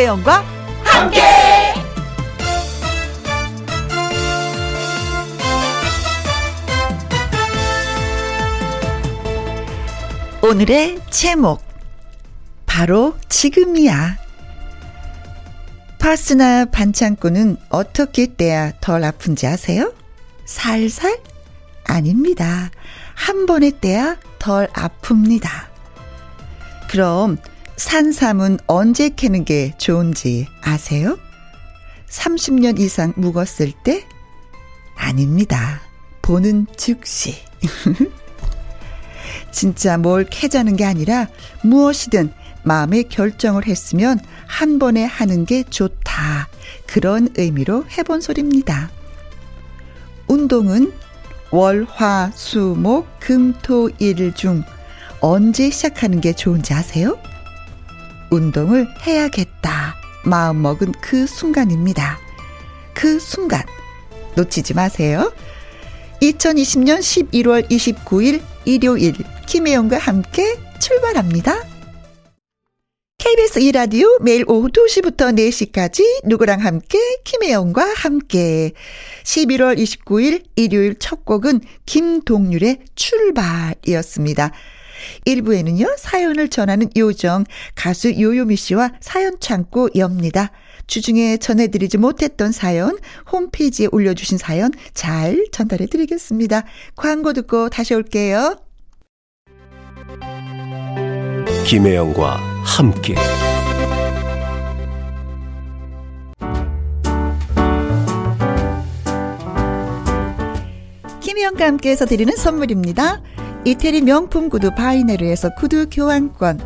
김혜영과 함께. 오늘의 제목 바로 지금이야. 파스나 반창고는 어떻게 떼야 덜 아픈지 아세요? 살살? 아닙니다. 한 번에 떼야 덜 아픕니다. 그럼 산삼은 언제 캐는 게 좋은지 아세요? 30년 이상 묵었을 때? 아닙니다. 보는 즉시. 진짜 뭘 캐자는 게 아니라 무엇이든 마음의 결정을 했으면 한 번에 하는 게 좋다. 그런 의미로 해본 소리입니다. 운동은 월, 화, 수, 목, 금, 토, 일 중 언제 시작하는 게 좋은지 아세요? 운동을 해야겠다. 마음 먹은 그 순간입니다. 그 순간 놓치지 마세요. 2020년 11월 29일 일요일 김혜영과 함께 출발합니다. KBS 2라디오 매일 오후 2시부터 4시까지 누구랑 함께 김혜영과 함께 11월 29일 일요일 첫 곡은 김동률의 출발이었습니다. 1부에는요 사연을 전하는 요정 가수 요요미 씨와 사연 창고 엽니다. 주중에 전해드리지 못했던 사연 홈페이지에 올려주신 사연 잘 전달해 드리겠습니다. 광고 듣고 다시 올게요. 김혜영과 함께 김혜영과 함께해서 드리는 선물입니다. 이태리 명품 구두 바이네르에서 구두 교환권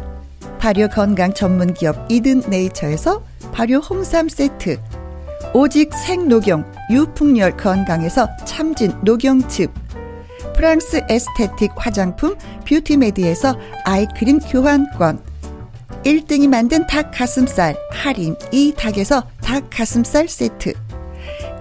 발효 건강 전문 기업 이든 네이처에서 발효 홍삼 세트 오직 생녹용 유풍열 건강에서 참진 녹용즙 프랑스 에스테틱 화장품 뷰티메디에서 아이크림 교환권 1등이 만든 닭 가슴살 할인 이 닭에서 닭 가슴살 세트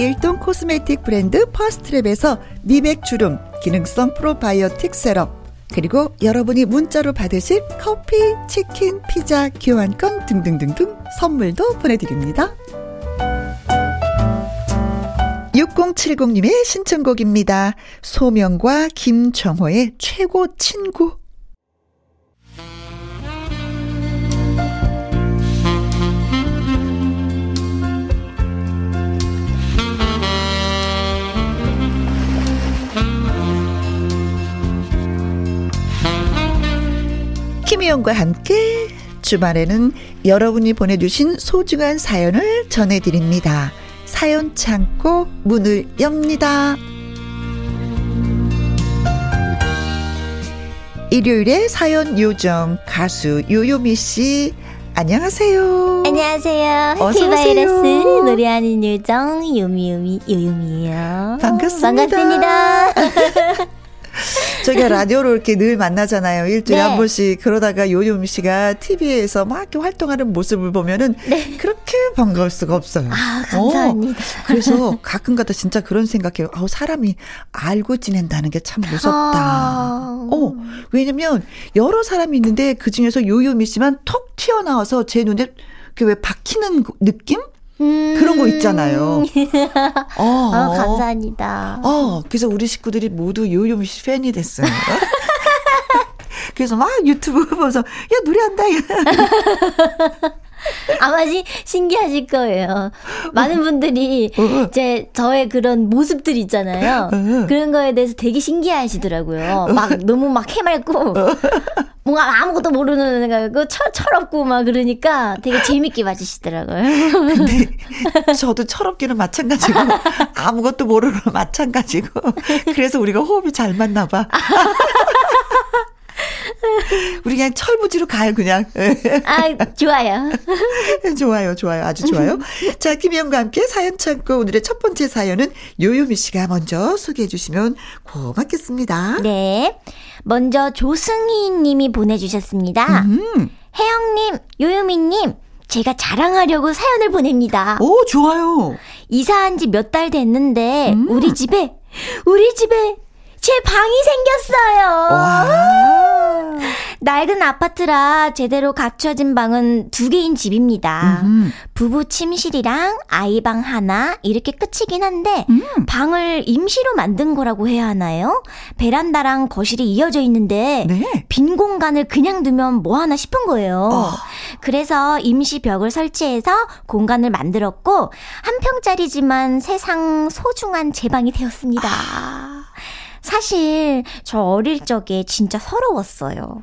일동 코스메틱 브랜드 퍼스트랩에서 미백 주름 기능성 probiotic serum 그리고 여러분이 문자로 받으실 커피, 치킨, 피자, 교환권 등등등등 선물도 보내드립니다. 6070님의 신청곡입니다. 소명과 김정호의 최고 친구. 김희영과 함께 주말에는 여러분이 보내주신 소중한 사연을 전해드립니다. 사연 창고 문을 엽니다. 일요일에 사연 요정 가수 요요미 씨 안녕하세요. 안녕하세요. 해피바이러스 노래하는 요정 요미요미 요요미예요. 반갑습니다. 반갑습니다. 저희가 라디오로 이렇게 늘 만나잖아요. 일주일에 네. 한 번씩. 그러다가 요요미 씨가 TV에서 막 이렇게 활동하는 모습을 보면은 네. 그렇게 반가울 수가 없어요. 아, 감사합니다. 어, 그래서 가끔가다 진짜 그런 생각해요. 아우, 사람이 알고 지낸다는 게 참 무섭다. 아. 어, 왜냐면 여러 사람이 있는데 그 중에서 요요미 씨만 톡 튀어나와서 제 눈에 그왜 박히는 느낌? 음. 그런 거 있잖아요. 어, 어, 감사합니다. 어, 그래서 우리 식구들이 모두 요요미 씨 팬이 됐어요. 그래서 막 유튜브 보면서, 야, 노래한다. 아마 시, 신기하실 거예요. 많은 분들이 이제 저의 그런 모습들 있잖아요. 그런 거에 대해서 되게 신기하시더라고요. 막 너무 막 해맑고 뭔가 아무것도 모르는 거고 철, 철없고 막 그러니까 되게 재밌게 봐주시더라고요. 근데 저도 철없기는 마찬가지고 아무것도 모르는 마찬가지고 그래서 우리가 호흡이 잘 맞나 봐. 우리 그냥 철부지로 가요, 그냥. 아, 좋아요. 좋아요, 좋아요. 아주 좋아요. 자, 김희영과 함께 사연 찾고 오늘의 첫 번째 사연은 요요미 씨가 먼저 소개해 주시면 고맙겠습니다. 네. 먼저 조승희 님이 보내주셨습니다. 음. 혜영님, 요요미님, 제가 자랑하려고 사연을 보냅니다. 오, 좋아요. 이사한 지 몇 달 됐는데, 음. 우리 집에, 우리 집에 제 방이 생겼어요. 와. 낡은 아파트라 제대로 갖춰진 방은 두 개인 집입니다. 음. 부부 침실이랑 아이 방 하나 이렇게 끝이긴 한데 음. 방을 임시로 만든 거라고 해야 하나요? 베란다랑 거실이 이어져 있는데 네. 빈 공간을 그냥 두면 뭐 하나 싶은 거예요. 어. 그래서 임시 벽을 설치해서 공간을 만들었고 한 평짜리지만 세상 소중한 제 방이 되었습니다. 아. 사실 저 어릴 적에 진짜 서러웠어요.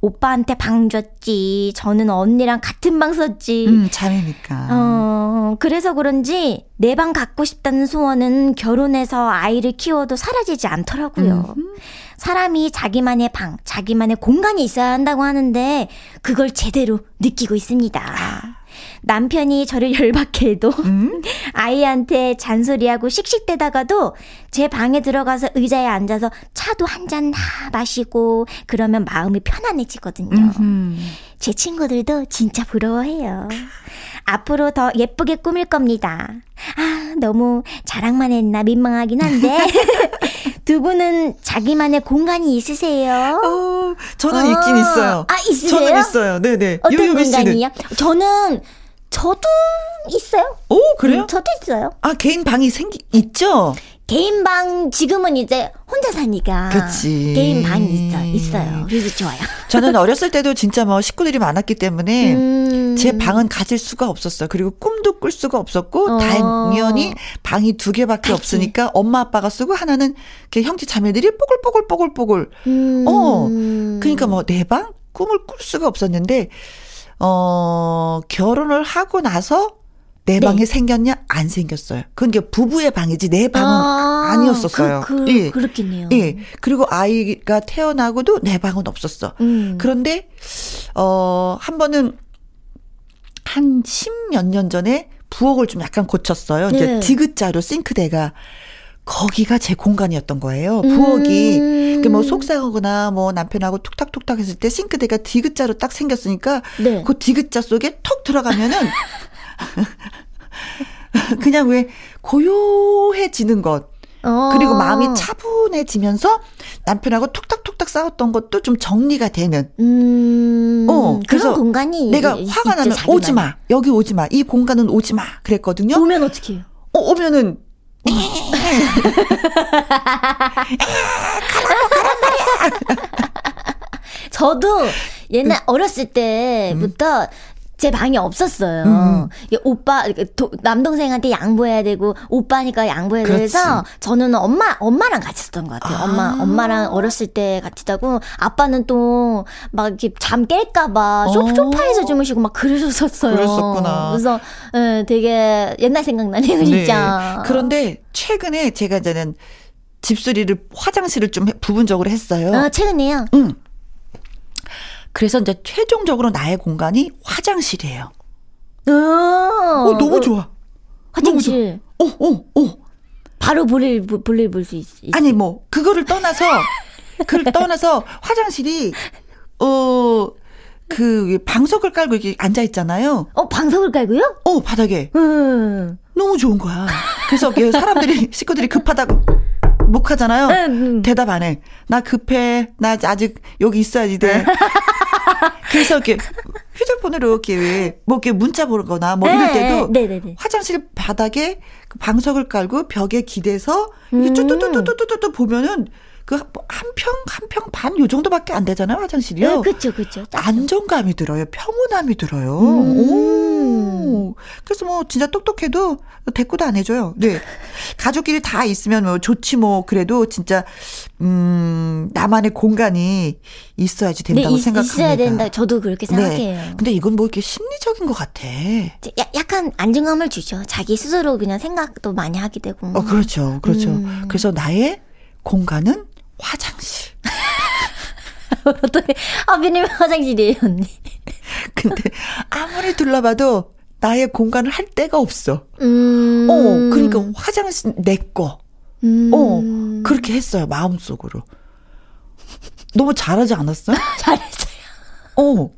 오빠한테 방 줬지. 저는 언니랑 같은 방 썼지. 음, 자매니까. 어, 그래서 그런지 내 방 갖고 싶다는 소원은 결혼해서 아이를 키워도 사라지지 않더라고요. 음. 사람이 자기만의 방, 자기만의 공간이 있어야 한다고 하는데 그걸 제대로 느끼고 있습니다. 남편이 저를 열받게 해도 음? 아이한테 잔소리하고 씩씩대다가도 제 방에 들어가서 의자에 앉아서 차도 한잔다 마시고 그러면 마음이 편안해지거든요. 음흠. 제 친구들도 진짜 부러워해요. 앞으로 더 예쁘게 꾸밀 겁니다. 아, 너무 자랑만 했나 민망하긴 한데. 두 분은 자기만의 공간이 있으세요? 어, 저는 어, 있긴 있어요. 아, 있으세요? 저는 있어요. 네네. 어떤 공간이요? 저는 저도 있어요. 오, 그래요? 음, 저도 있어요. 아, 개인 방이 생기, 있죠? 개인 방 지금은 이제 혼자 사니까 그치. 개인 방이 있어, 있어요. 그래서 좋아요. 저는 어렸을 때도 진짜 뭐 식구들이 많았기 때문에 음. 제 방은 가질 수가 없었어요. 그리고 꿈도 꿀 수가 없었고 어. 당연히 방이 두 개밖에 그치. 없으니까 엄마 아빠가 쓰고 하나는 형제 자매들이 뽀글뽀글 뽀글뽀글. 음. 어. 그러니까 뭐 내 방 꿈을 꿀 수가 없었는데 어 결혼을 하고 나서 내 네. 방에 생겼냐? 안 생겼어요. 그건 게 부부의 방이지 내 방은 아, 니었었어요 그, 그, 예. 그렇겠네요. 예. 그리고 아이가 태어나고도 내 방은 없었어. 음. 그런데 어, 한 번은 한 십몇 년 전에 부엌을 좀 약간 고쳤어요. 네. 이제 디귿자로 싱크대가 거기가 제 공간이었던 거예요. 부엌이. 음. 뭐 속상하거나 뭐 남편하고 툭탁툭탁 했을 때 싱크대가 디귿자로 딱 생겼으니까 네. 그 디귿자 속에 톡 들어가면은 그냥 왜 고요해지는 것. 어. 그리고 마음이 차분해지면서 남편하고 톡탁톡탁 싸웠던 것도 좀 정리가 되는. 음, 어, 그래서 공간이 내가 화가 나면 오지 마. 여기 오지 마. 이 공간은 오지 마. 그랬거든요. 오면 어떻게 해요? 어, 오면은. 저도 옛날 어렸을 때부터 음. 제 방이 없었어요. 음. 오빠 도, 남동생한테 양보해야 되고 오빠니까 양보해야 그렇지. 돼서 저는 엄마 엄마랑 같이 있었던 것 같아요. 아. 엄마 엄마랑 어렸을 때 같이 자고 아빠는 또 막 이렇게 잠 깰까봐 어. 소파에서 주무시고 막 그러셨었어요. 그랬었구나. 그래서 네, 되게 옛날 생각나네요, 진짜. 네. 그런데 최근에 제가 이제는 집수리를 화장실을 좀 부분적으로 했어요. 아 최근에요? 응. 그래서 이제 최종적으로 나의 공간이 화장실이에요. 어, 어 너무 좋아. 화장실. 너무 좋아. 어, 어, 어. 바로 볼일, 볼일 볼수 있, 있. 아니, 뭐, 그거를 떠나서, 그걸 떠나서 화장실이, 어, 그, 방석을 깔고 이렇게 앉아 있잖아요. 어, 방석을 깔고요? 어, 바닥에. 음. 너무 좋은 거야. 그래서 사람들이, 식구들이 급하다고. 못 하잖아요. 음. 대답 안 해. 나 급해. 나 아직 여기 있어야지 돼. 그래서 이렇게 휴대폰으로 이렇게 뭐 이렇게 문자 보거나 뭐 이럴 네, 때도 네, 네, 네, 화장실 바닥에 그 방석을 깔고 벽에 기대서 음. 쭈뚜뚜뚜뚜뚜뚜 보면은 그 한 평 한 평 반 요 정도밖에 안 되잖아요 화장실이요. 네, 그렇죠, 그렇죠. 안정감이 들어요, 평온함이 들어요. 음. 오. 그래서 뭐 진짜 똑똑해도 대꾸도 안 해줘요. 네, 가족끼리 다 있으면 뭐 좋지 뭐 그래도 진짜 음 나만의 공간이 있어야지 된다고 네, 생각합니다. 있어야 된다. 저도 그렇게 네. 생각해요. 네. 근데 이건 뭐 이렇게 심리적인 것 같아. 야, 약간 안정감을 주죠. 자기 스스로 그냥 생각도 많이 하게 되고. 어, 그렇죠, 그렇죠. 음. 그래서 나의 공간은 화장실. 어떻게, 아, 비님 화장실이에요, 언니. 근데 아무리 둘러봐도 나의 공간을 할 데가 없어. 음. 어, 그러니까 화장실 내 거. 음. 어, 그렇게 했어요, 마음속으로. 너무 잘하지 않았어요? 잘했어요. 어.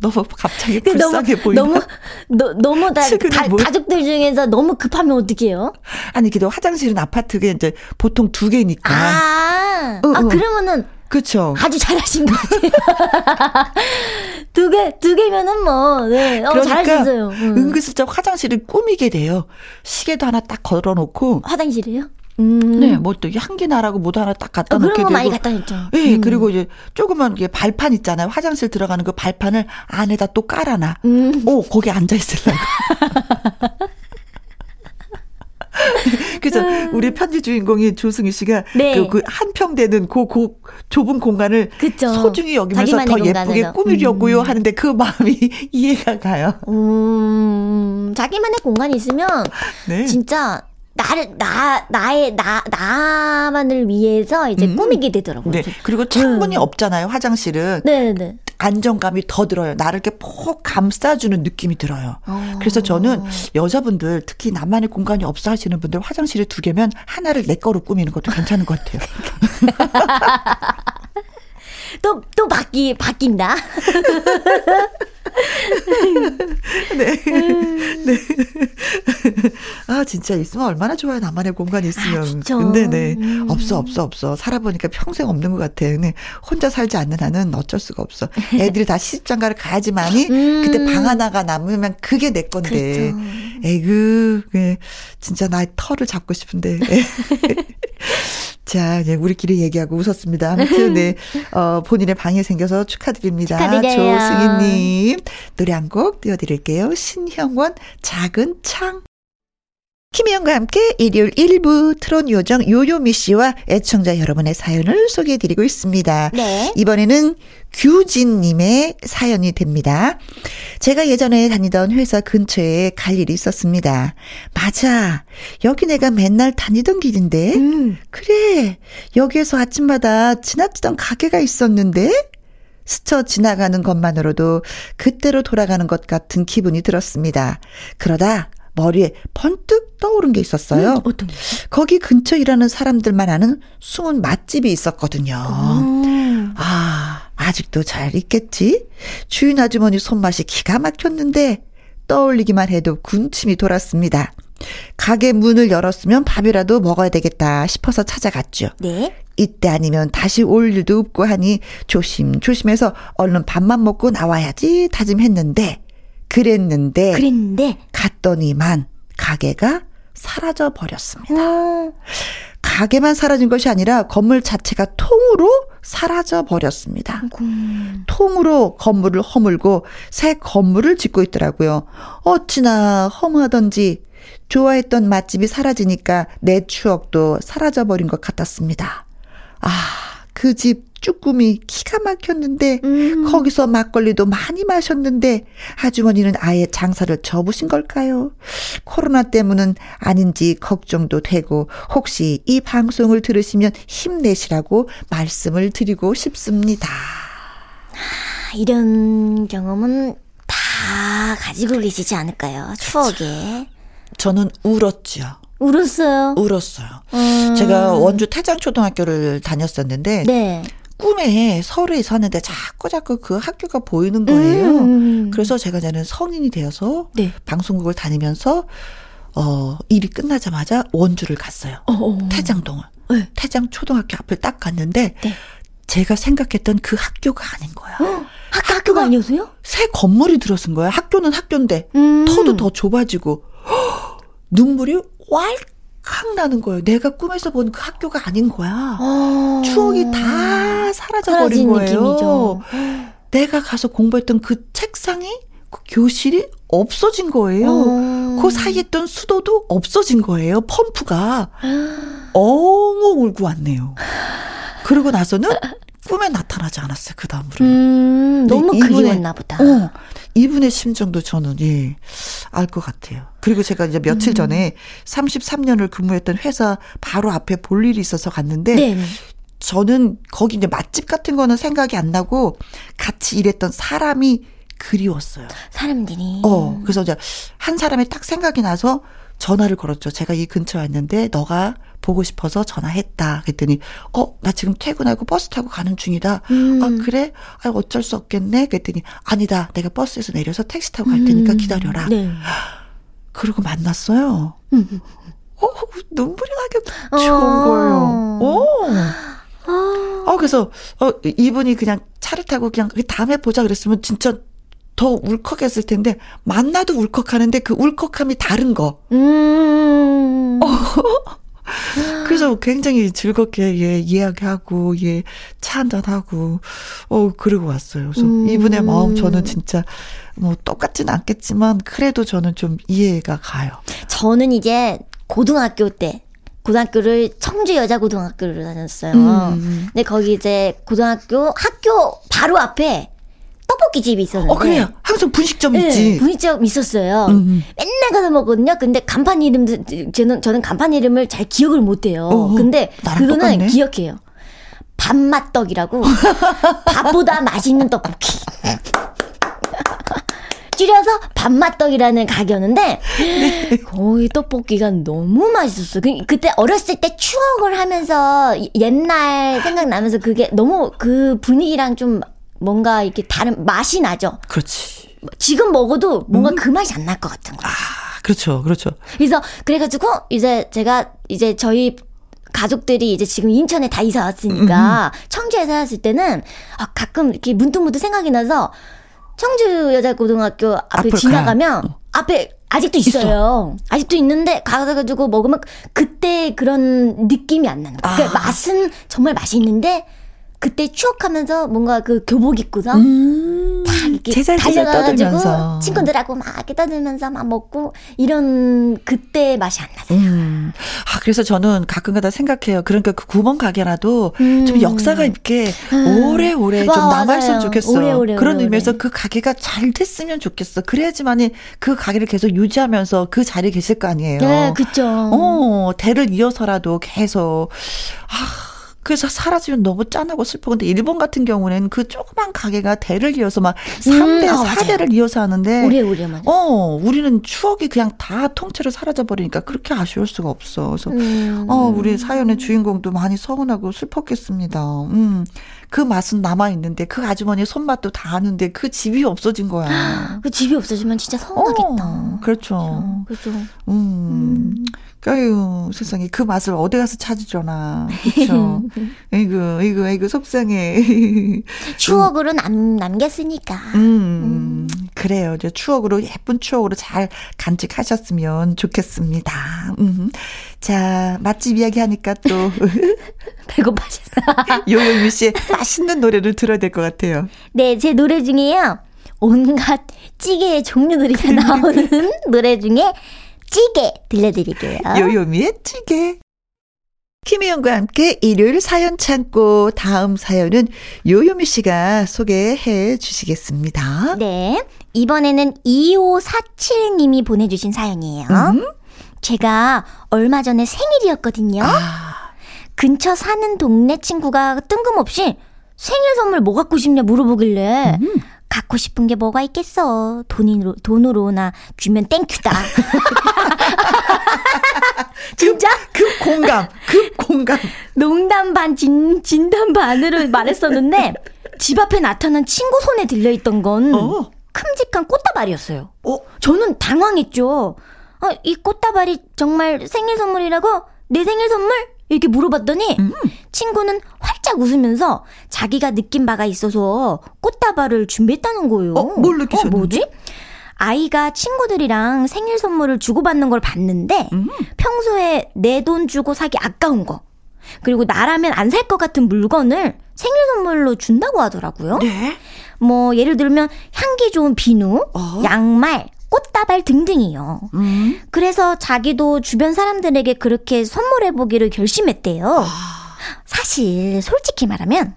너무 갑자기 불쌍해 너무, 보이나? 너무 너, 너무 다, 다 가족들 중에서 너무 급하면 어떡해요? 아니 그래도 화장실은 아파트에 이제 보통 두 개니까. 아, 어, 아 어. 그러면은 그렇죠. 아주 잘하신 것 같아요. 두 개, 두 개면은 뭐, 네. 어, 그러니까 잘하셨어요. 음. 은근슬쩍 화장실을 꾸미게 돼요. 시계도 하나 딱 걸어놓고. 화장실이요? 음. 네, 뭐 또 향기 나라고 뭐 하나 딱 갖다 어, 놓게 되고. 많이 갖다 놨죠. 네, 음. 그리고 이제 조그만 게 발판 있잖아요. 화장실 들어가는 그 발판을 안에다 또 깔아놔. 음. 오, 거기 앉아 있으려고. 그래서 음. 우리 편지 주인공이 조승희 씨가 네. 그, 그 한평 되는 그, 그 좁은 공간을 그쵸. 소중히 여기면서 더. 예쁘게 꾸미려고요 음. 하는데 그 마음이 이해가 가요. 음, 자기만의 공간이 있으면 네. 진짜 나를 나 나의 나 나만을 위해서 이제 음. 꾸미게 되더라고요. 네. 그리고 창문이 음. 없잖아요. 화장실은. 네, 네. 안정감이 더 들어요. 나를 이렇게 폭 감싸주는 느낌이 들어요. 어. 그래서 저는 여자분들 특히 나만의 공간이 없어 하시는 분들 화장실에 두 개면 하나를 내 거로 꾸미는 것도 괜찮은 것 같아요. 또, 또 바뀌, 바뀐다. 네. 네. 아, 진짜 있으면 얼마나 좋아요. 나만의 공간이 있으면. 아, 근데 네. 음. 없어, 없어, 없어. 살아보니까 평생 없는 것 같아. 근데 혼자 살지 않는 한은 어쩔 수가 없어. 애들이 다 시집장가를 가야지만이 음. 그때 방 하나가 남으면 그게 내 건데. 그렇죠. 에그, 네. 진짜 나의 털을 잡고 싶은데. 자, 이제 우리끼리 얘기하고 웃었습니다. 아무튼, 네. 어, 본인의 방이 생겨서 축하드립니다. 축하드려요. 조승희님. 노래 한 곡 띄워드릴게요. 신형원, 작은 창. 김혜영과 함께 일요일 1부 트론 요정 요요미 씨와 애청자 여러분의 사연을 소개해드리고 있습니다. 네. 이번에는 규진님의 사연이 됩니다. 제가 예전에 다니던 회사 근처에 갈 일이 있었습니다. 맞아. 여기 내가 맨날 다니던 길인데. 음. 그래. 여기에서 아침마다 지나치던 가게가 있었는데. 스쳐 지나가는 것만으로도 그때로 돌아가는 것 같은 기분이 들었습니다. 그러다 머리에 번뜩 떠오른 게 있었어요. 음, 어떤 거기 근처 일하는 사람들만 아는 숨은 맛집이 있었거든요. 음. 아, 아직도 잘 있겠지? 주인 아주머니 손맛이 기가 막혔는데 떠올리기만 해도 군침이 돌았습니다. 가게 문을 열었으면 밥이라도 먹어야 되겠다 싶어서 찾아갔죠. 네. 이때 아니면 다시 올 일도 없고 하니 조심조심해서 얼른 밥만 먹고 나와야지 다짐했는데 그랬는데 그랬는데 갔더니만 가게가 사라져 버렸습니다. 어. 가게만 사라진 것이 아니라 건물 자체가 통으로 사라져 버렸습니다. 음. 통으로 건물을 허물고 새 건물을 짓고 있더라고요. 어찌나 허무하던지 좋아했던 맛집이 사라지니까 내 추억도 사라져 버린 것 같았습니다. 아, 그 집 쭈꾸미 기가 막혔는데 음. 거기서 막걸리도 많이 마셨는데 아주머니는 아예 장사를 접으신 걸까요? 코로나 때문은 아닌지 걱정도 되고 혹시 이 방송을 들으시면 힘내시라고 말씀을 드리고 싶습니다. 아, 이런 경험은 다 가지고 계시지 않을까요? 추억에. 저는 울었죠. 울었어요. 울었어요. 음. 제가 원주 태장초등학교를 다녔었는데 네. 꿈에 서울에 있었는데 자꾸 자꾸 그 학교가 보이는 거예요. 음. 음, 음. 그래서 제가 이제는 성인이 되어서 네. 방송국을 다니면서 어 일이 끝나자마자 원주를 갔어요. 어어. 어. 태장동을. 네. 태장 초등학교 앞을 딱 갔는데 네. 제가 생각했던 그 학교가 아닌 거야. 어? 학교, 학교가 아니었어요? 새 건물이 들어선 거야. 학교는 학교인데 음. 터도 더 좁아지고 눈물이 왈칵 나는 거예요. 내가 꿈에서 본 그 학교가 아닌 거야. 어... 추억이 다 사라져버린 거예요. 느낌이죠. 내가 가서 공부했던 그 책상이 그 교실이 없어진 거예요. 어... 그 사이에 있던 수도도 없어진 거예요. 펌프가 엉엉 울고 왔네요. 그러고 나서는 꿈에 나타나지 않았어요. 그 다음으로. 음, 너무 그리웠나 보다. 어, 이분의 심정도 저는 예, 알 것 같아요. 그리고 제가 이제 며칠 음. 전에 33년을 근무했던 회사 바로 앞에 볼 일이 있어서 갔는데 네네. 저는 거기 이제 맛집 같은 거는 생각이 안 나고 같이 일했던 사람이 그리웠어요. 사람들이. 어, 그래서 이제 한 사람이 딱 생각이 나서 전화를 걸었죠. 제가 이 근처에 왔는데 너가 보고 싶어서 전화했다. 그랬더니 어, 나 지금 퇴근하고 버스 타고 가는 중이다. 음. 아, 그래? 아, 어쩔 수 없겠네. 그랬더니 아니다. 내가 버스에서 내려서 택시 타고 갈 테니까 음. 기다려라. 네. 그러고 만났어요. 음. 어, 눈물이 나게 좋은 어. 거예요. 어. 어, 그래서, 어, 이분이 그냥 차를 타고 그냥 그 다음에 보자 그랬으면 진짜 더 울컥했을 텐데, 만나도 울컥하는데 그 울컥함이 다른 거. 음. 그래서 굉장히 즐겁게 예 이야기하고 예차 한잔 하고 어 그러고 왔어요. 그래서 음. 이분의 마음 저는 진짜 뭐 똑같지는 않겠지만 그래도 저는 좀 이해가 가요. 저는 이제 고등학교 때 고등학교를 청주 여자 고등학교를 다녔어요. 음. 근데 거기 이제 고등학교 학교 바로 앞에 떡볶이 집이 있었는데. 어, 그래요. 항상 분식점 네, 있지. 분식점 있었어요. 음, 음. 맨날 가서 먹거든요. 근데 간판 이름도, 저는, 저는 간판 이름을 잘 기억을 못 해요. 어, 근데 그거는 똑같네. 기억해요. 밥맛떡이라고. 밥보다 맛있는 떡볶이. 줄여서 밥맛떡이라는 가게였는데 네. 거기 떡볶이가 너무 맛있었어. 그, 그때 어렸을 때 추억을 하면서 옛날 생각나면서 그게 너무 그 분위기랑 좀 뭔가 이렇게 다른 맛이 나죠. 그렇지. 지금 먹어도 뭔가 음. 그 맛이 안 날 것 같은 거야. 아, 그렇죠. 그렇죠. 그래서 그래가지고 이제 제가 이제 저희 가족들이 이제 지금 인천에 다 이사 왔으니까 음. 청주에 살았을 때는 아, 가끔 이렇게 문득문득 생각이 나서 청주 여자고등학교 앞에 지나가면 가. 앞에 아직도 있어요. 있어. 아직도 있는데 가가지고 먹으면 그때 그런 느낌이 안 나는 거야. 그러니까 아. 맛은 정말 맛있는데 그때 추억하면서 뭔가 그 교복 입고서 음, 다 이렇게 달려가지고 친구들하고 막 이렇게 떠들면서 막 먹고 이런 그때 맛이 안 나요. 음. 아 그래서 저는 가끔가다 생각해요. 그러니까 그 구멍 가게라도 음. 좀 역사가 있게 음. 오래오래 좀 남아있으면 좋겠어. 오래 오래, 그런 오래오래. 의미에서 그 가게가 잘 됐으면 좋겠어. 그래야지만이 그 가게를 계속 유지하면서 그 자리에 계실 거 아니에요. 네, 그죠. 어, 대를 이어서라도 계속 아. 그래서 사라지면 너무 짠하고 슬퍼. 근데 일본 같은 경우는 그 조그만 가게가 대를 이어서 막 3대, 음, 아, 4대를 이어서 하는데. 우리, 우리, 맞아. 어, 우리는 추억이 그냥 다 통째로 사라져버리니까 그렇게 아쉬울 수가 없어. 그래서, 음. 어, 우리 사연의 주인공도 많이 서운하고 슬펐겠습니다. 음. 그 맛은 남아있는데 그 아주머니의 손맛도 다 아는데 그 집이 없어진 거야. 그 집이 없어지면 진짜 서운하겠다. 어, 그렇죠. 그렇죠. 음. 음. 아유, 세상에 그 맛을 어디 가서 찾으려나. 그렇죠. 이거 이거 이거 속상해. 추억으로 남 남겼으니까. 음, 음. 그래요. 이제 추억으로 예쁜 추억으로 잘 간직하셨으면 좋겠습니다. 음. 자, 맛집 이야기 하니까 또 배고파졌어. 요요유 씨의 맛있는 노래를 들어야 될 것 같아요. 네, 제 노래 중에요. 온갖 찌개의 종류들이 다 나오는 노래 중에 찌개 들려드릴게요. 요요미의 찌개. 김희영과 함께 일요일 사연 창고 다음 사연은 요요미 씨가 소개해 주시겠습니다. 네. 이번에는 2547님이 보내주신 사연이에요. 음? 제가 얼마 전에 생일이었거든요. 아. 근처 사는 동네 친구가 뜬금없이 생일 선물 뭐 갖고 싶냐 물어보길래 음. 갖고 싶은 게 뭐가 있겠어. 돈으로, 돈으로나 주면 땡큐다. 진짜? 급 공감, 급 공감. 농담 반, 진, 진담 반으로 말했었는데, 집 앞에 나타난 친구 손에 들려있던 건, 어. 큼직한 꽃다발이었어요. 어? 저는 당황했죠. 아, 이 꽃다발이 정말 생일 선물이라고? 내 생일 선물? 이렇게 물어봤더니 음. 친구는 활짝 웃으면서 자기가 느낀 바가 있어서 꽃다발을 준비했다는 거예요. 어, 뭘 느끼셨는지? 어, 뭐지? 아이가 친구들이랑 생일 선물을 주고받는 걸 봤는데 음. 평소에 내 돈 주고 사기 아까운 거 그리고 나라면 안 살 것 같은 물건을 생일 선물로 준다고 하더라고요. 네. 뭐 예를 들면 향기 좋은 비누, 어? 양말, 꽃다발 등등이요. 음. 그래서 자기도 주변 사람들에게 그렇게 선물해 보기를 결심했대요. 아. 사실 솔직히 말하면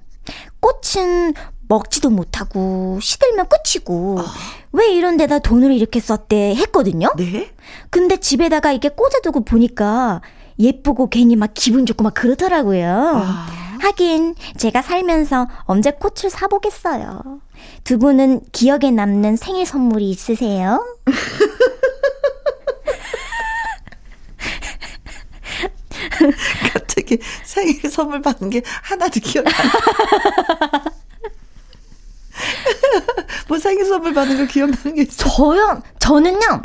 꽃은 먹지도 못하고 시들면 끝이고 어. 왜 이런 데다 돈을 이렇게 썼대 했거든요. 네. 근데 집에다가 이렇게 꽂아두고 보니까 예쁘고 괜히 막 기분 좋고 막 그러더라고요. 아. 하긴 제가 살면서 언제 꽃을 사보겠어요. 두 분은 기억에 남는 생일 선물이 있으세요? 갑자기 생일 선물 받은 게 하나도 기억이 안 나. 뭐 생일 선물 받은 거 기억나는 게 있어? 저요? 저는요.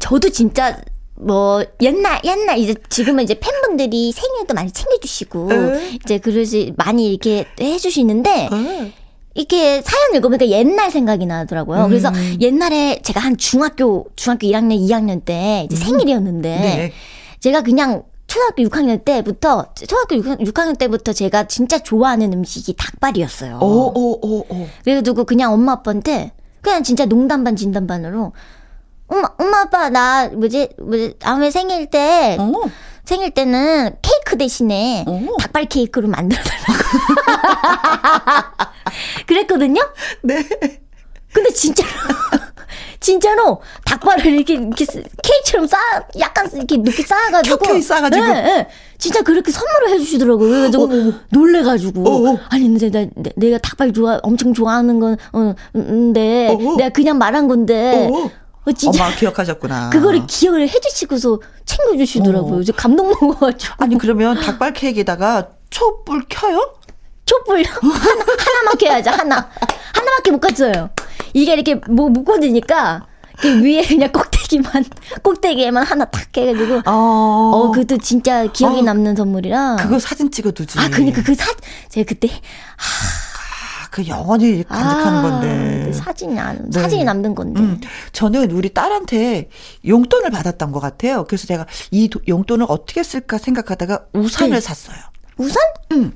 저도 진짜 뭐 옛날 옛날 이제 지금은 이제 팬분들이 생일도 많이 챙겨주시고 에? 이제 그러지 많이 이렇게 해주시는데 에? 이렇게 사연 읽어보니까 옛날 생각이 나더라고요. 음. 그래서 옛날에 제가 한 중학교 중학교 1학년 2학년 때 이제 음. 생일이었는데 네. 제가 그냥 초등학교 6학년 때부터 초등학교 6, 학년 때부터 제가 진짜 좋아하는 음식이 닭발이었어요. 오, 오, 오, 오. 그래가지고 그냥 엄마 아빠한테 그냥 진짜 농담 반 진담 반으로 엄마, 엄마, 아빠, 나, 뭐지, 뭐지, 다음에 생일 때, 어. 생일 때는 케이크 대신에 어. 닭발 케이크로 만들어달라고. 그랬거든요? 네. 근데 진짜로, 진짜로 닭발을 이렇게, 이렇게 케이크처럼 쌓, 약간 이렇게 높게 쌓아가지고. 켜켜이 쌓아가지고. 네, 네. 진짜 그렇게 선물을 해주시더라고요. 그래가지고 어머. 놀래가지고. 어어. 아니, 근데 나, 내 가 닭발 좋아, 엄청 좋아하는 건, 어, 근데 어어. 내가 그냥 말한 건데. 어어. 어, 진짜. 엄마 기억하셨구나. 그거를 기억을 해주시고서 챙겨주시더라고요. 어. 감동 먹어가지고. 아니, 그러면 닭발 케이크에다가 촛불 켜요? 촛불 하나, 하나만 켜야죠, 하나. 하나밖에 못 켰어요. 이게 이렇게 뭐 묶어지니까 그 위에 그냥 꼭대기만 꼭대기에만 하나 탁 해가지고 어, 어 그것도 진짜 기억이 어, 남는 선물이라 그거 사진 찍어두지 아 그러니까 그 사 제가 그때 하그 영원히 간직하는 아, 건데. 사진이 안, 네. 사진이 남는 건데. 음, 저는 우리 딸한테 용돈을 받았던 것 같아요. 그래서 제가 이 도, 용돈을 어떻게 쓸까 생각하다가 우산을 네. 샀어요. 우산? 응.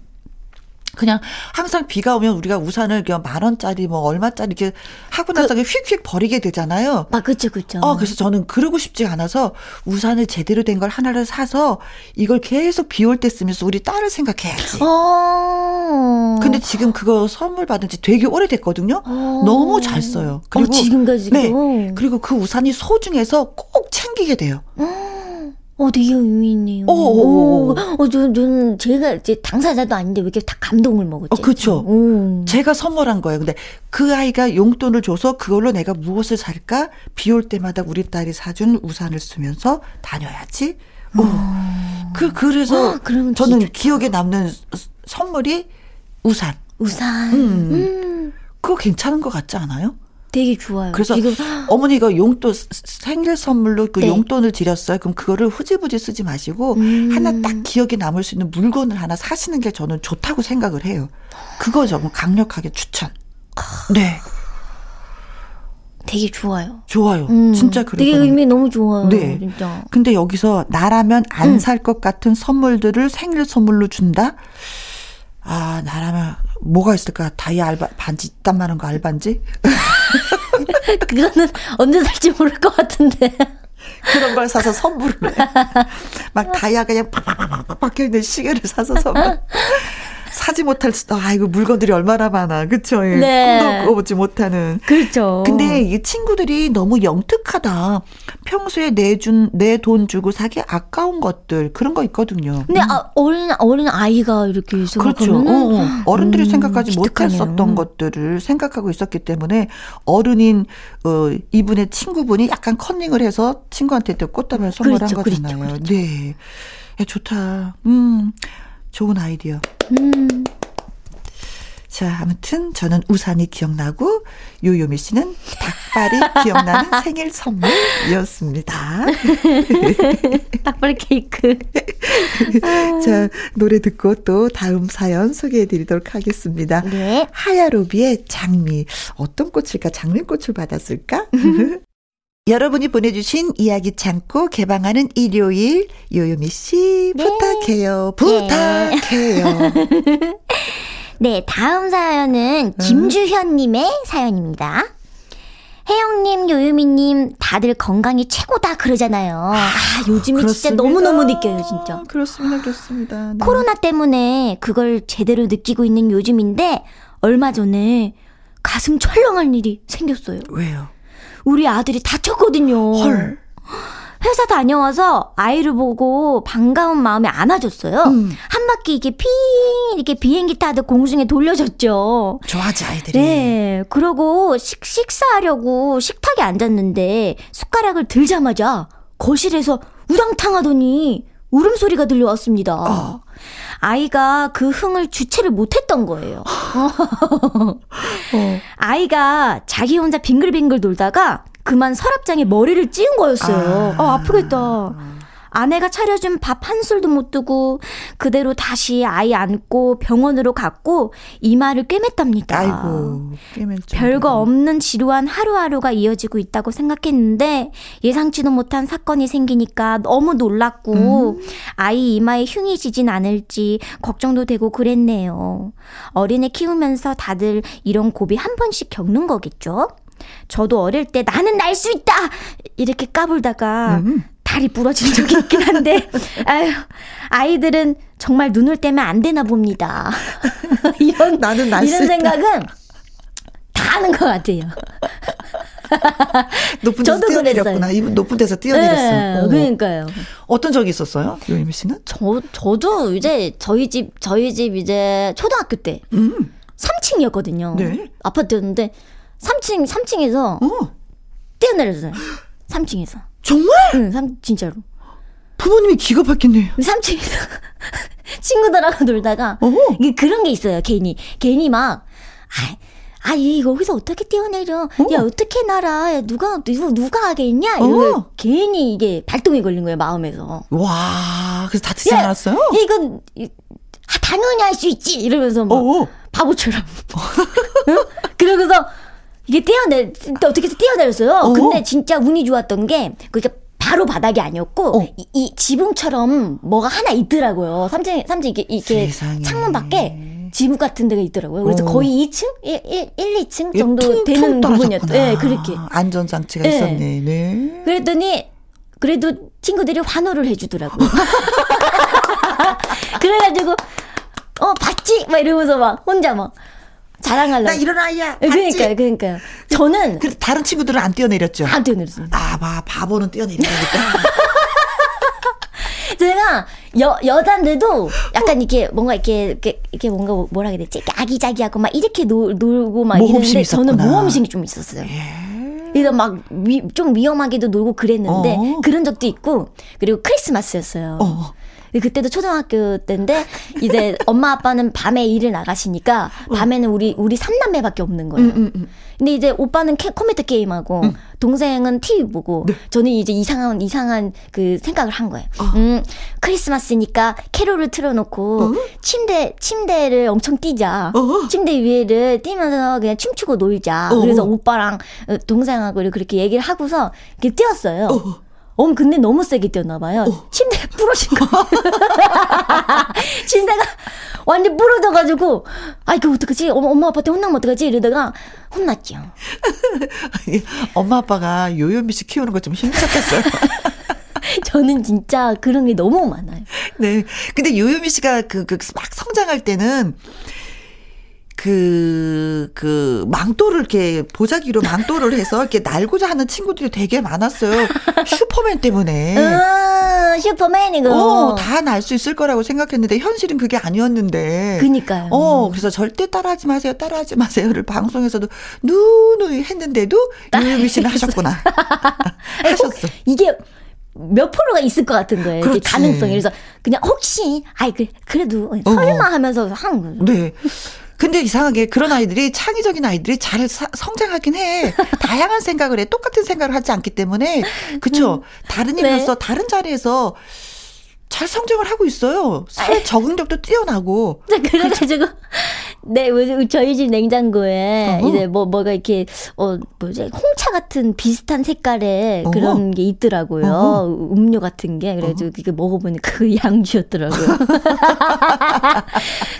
그냥 항상 비가 오면 우리가 우산을 그냥 만 원짜리 뭐 얼마짜리 이렇게 하고 나서 그, 휙휙 버리게 되잖아요. 아, 그죠, 그죠. 어, 그래서 저는 그러고 싶지 않아서 우산을 제대로 된 걸 하나를 사서 이걸 계속 비 올 때 쓰면서 우리 딸을 생각해야지. 어. 근데 지금 그거 선물 받은 지 되게 오래됐거든요. 어. 너무 잘 써요. 그리고 어, 지금까지. 네. 그리고 그 우산이 소중해서 꼭 챙기게 돼요. 어. 어, 되게 의미 있네요. 어, 어, 어. 어 저, 는 제가 이제 당사자도 아닌데 왜 이렇게 다 감동을 먹었지? 어, 그렇죠. 제가 선물한 거예요. 근데 그 아이가 용돈을 줘서 그걸로 내가 무엇을 살까? 비 올 때마다 우리 딸이 사준 우산을 쓰면서 다녀야지. 어. 그 그래서 어, 저는 기억에, 기억에 남는 선물이 우산. 우산. 음. 음. 그거 괜찮은 것 같지 않아요? 되게 좋아요. 그래서 지금 어머니가 용돈 생일 선물로 그 네. 용돈을 드렸어요. 그럼 그거를 후지부지 쓰지 마시고 음. 하나 딱 기억에 남을 수 있는 물건을 하나 사시는 게 저는 좋다고 생각을 해요. 그거 정말 강력하게 추천. 네. 되게 좋아요. 좋아요. 음, 진짜 그래요. 되게 의미 너무 좋아요. 네. 진짜. 근데 여기서 나라면 안 살것 음. 같은 선물들을 생일 선물로 준다? 아, 나라면 뭐가 있을까? 다이아 알바 반지 딴 많은 거 알반지? 그거는 언제 살지 모를 것 같은데. 그런 걸 사서 선물을 해. 막 다이아 그냥 팍팍팍 박혀 있는 시계를 사서 선물. 사지 못할 수도 아이고 물건들이 얼마나 많아. 그쵸? 네. 꿈도 꿔보지 못하는. 그렇죠. 근데 이 친구들이 너무 영특하다. 평소에 내준 내 돈 주고 사기 아까운 것들 그런 거 있거든요. 근데 음. 아, 어린 어린 아이가 이렇게 그렇죠. 어, 어. 른들이 음, 생각하지 기특하네요. 못했었던 것들을 생각하고 있었기 때문에 어른인 어, 이분의 친구분이 약간 컨닝을 해서 친구한테 또 꽃다발 선물한 그렇죠, 거잖아요. 그렇죠, 그렇죠. 네. 야, 좋다. 음 좋은 아이디어. 음. 자, 아무튼 저는 우산이 기억나고 요요미 씨는 닭발이 기억나는 생일 선물이었습니다. 닭발 케이크. 자, 노래 듣고 또 다음 사연 소개해 드리도록 하겠습니다. 네. 하야로비의 장미. 어떤 꽃일까? 장미꽃을 받았을까? 여러분이 보내주신 이야기 창고 개방하는 일요일 요요미 씨 네. 부탁해요. 부탁해요. 네, 다음 사연은 김주현님의 사연입니다. 혜영님, 요유미님, 다들 건강이 최고다 그러잖아요. 아, 요즘이 그렇습니다. 진짜 너무너무 느껴요, 진짜. 그렇습니다, 그렇습니다. 네. 코로나 때문에 그걸 제대로 느끼고 있는 요즘인데, 얼마 전에 가슴 철렁할 일이 생겼어요. 왜요? 우리 아들이 다쳤거든요. 헐. 회사 다녀와서 아이를 보고 반가운 마음에 안아줬어요. 음. 한 바퀴 이렇게 피 이렇게 비행기 타듯 공중에 돌려줬죠. 좋아하지 아이들이. 네. 그러고 식 식사하려고 식탁에 앉았는데 숟가락을 들자마자 거실에서 우당탕하더니 울음소리가 들려왔습니다. 어. 아이가 그 흥을 주체를 못했던 거예요. 어. 아이가 자기 혼자 빙글빙글 돌다가 그만 서랍장에 머리를 찧은 거였어요. 아, 아 아프겠다. 아내가 차려준 밥 한 술도 못 두고 그대로 다시 아이 안고 병원으로 갔고 이마를 꿰맸답니다. 아이고, 꿰맸죠. 별거 없는 지루한 하루하루가 이어지고 있다고 생각했는데 예상치도 못한 사건이 생기니까 너무 놀랐고 음. 아이 이마에 흉이 지진 않을지 걱정도 되고 그랬네요. 어린애 키우면서 다들 이런 고비 한 번씩 겪는 거겠죠? 저도 어릴 때 나는 날 수 있다! 이렇게 까불다가 음. 다리 부러진 적이 있긴 한데, 아유, 아이들은 정말 눈을 떼면 안 되나 봅니다. 이런, 나는 이런 생각은 다 하는 것 같아요. 높은 데서 뛰어내렸구나. 이분 높은 데서 뛰어내렸어. 네, 어. 그러니까요. 어떤 적이 있었어요? 요임미 씨는? 저, 저도 이제 저희 집, 저희 집 이제 초등학교 때 음. 3층이었거든요. 네. 아파트였는데 3층, 3층에서 어. 뛰어내렸어요. 3층에서. 정말? 응, 3, 진짜로. 부모님이 기가 막혔네요. 3층에서 친구들하고 놀다가 어 이게 그런 게 있어요. 괜히 괜히 막 아, 아 이거 여기서 어떻게 뛰어내려? 어. 야 어떻게 날아? 야, 누가 누가 누가 하겠냐? 이거 어. 괜히 이게 발동이 걸린 거예요 마음에서. 와, 그래서 다치지 야, 않았어요? 이건 아, 당연히 할 수 있지 이러면서 막 어. 바보처럼. 응? 그러고서 이게 뛰어내 어떻게 뛰어내렸어요. 어. 근데 진짜 운이 좋았던 게 그게 바로 바닥이 아니었고 어. 이, 이, 지붕처럼 뭐가 하나 있더라고요. 삼층 삼층 이게 이게 창문 밖에 지붕 같은 데가 있더라고요. 그래서 어. 거의 2층, 1, 1, 1 2층 정도 퉁, 되는 부분이었죠. 네, 그렇게. 안전 장치가 네. 있었네. 네. 그랬더니 그래도 친구들이 환호를 해주더라고요. 그래가지고 어 봤지? 막 이러면서 막 혼자 막 자랑하려고. 나 이런 아이야. 봤지? 그러니까요, 그러니까요. 저는. 그 다른 친구들은 안 뛰어내렸죠? 안 뛰어내렸습니다. 아, 봐, 바보는 뛰어내려야겠다. 제가 여 여잔데도 약간 이렇게 뭔가 이렇게 이렇게, 이렇게 뭔가 뭐라 해야 되지? 아기자기하고 막 이렇게 놀, 놀고 막 이랬는데 저는 모험심이 좀 있었어요. 예. 그래서 막좀 위험하게도 놀고 그랬는데 어. 그런 적도 있고 그리고 크리스마스였어요. 어. 그때도 초등학교 때인데 이제 엄마 아빠는 밤에 일을 나가시니까 어. 밤에는 우리 우리 삼남매밖에 없는 거예요. 음, 음, 음. 근데 이제 오빠는 캐, 컴퓨터 게임하고 음. 동생은 TV 보고 네. 저는 이제 이상한 이상한 그 생각을 한 거예요. 어. 음 크리스마스니까 캐롤을 틀어놓고 어? 침대 침대를 엄청 뛰자. 어? 침대 위에를 뛰면서 그냥 춤추고 놀자. 어. 그래서 오빠랑 동생하고 그렇게 얘기를 하고서 이렇게 뛰었어요. 어. 어, 근데 너무 세게 뛰었나 봐요. 어. 침대가 부러진 거. 침대가 완전 부러져 가지고, 아이, 그 어떡하지? 엄마, 엄마 아빠한테 혼나면 어떡하지? 이러다가 혼났죠. 엄마 아빠가 요요미 씨 키우는 거 좀 힘드셨겠어요. 저는 진짜 그런 게 너무 많아요. 네. 근데 요요미 씨가 그, 그, 막 성장할 때는 그, 그, 망토를 이렇게 보자기로 망토를 해서 이렇게 날고자 하는 친구들이 되게 많았어요. 슈퍼맨 때문에. 음, 슈퍼맨이고. 어, 다 날 수 있을 거라고 생각했는데 현실은 그게 아니었는데. 그니까요. 어, 그래서 절대 따라하지 마세요, 따라하지 마세요를 방송에서도 누누이 했는데도 유유미 씨는 하셨구나. 하셨어. 이게 몇 프로가 있을 것 같은 거예요. 그렇지. 가능성이. 그래서 그냥 혹시, 아이, 그, 그래도 어. 설마 하면서 한 거예요. 네. 근데 이상하게 그런 아이들이 창의적인 아이들이 잘 사, 성장하긴 해. 다양한 생각을 해. 똑같은 생각을 하지 않기 때문에. 그쵸? 음. 다른 일로서 네. 다른 자리에서 잘 성장을 하고 있어요. 사회 적응력도 뛰어나고. 그래가지고 네, 저희 집 냉장고에 어허. 이제 뭐 뭐가 이렇게 어 뭐지 홍차 같은 비슷한 색깔의 어허. 그런 게 있더라고요. 어허. 음료 같은 게 그래가지고 그게 먹어보니 그 양주였더라고요.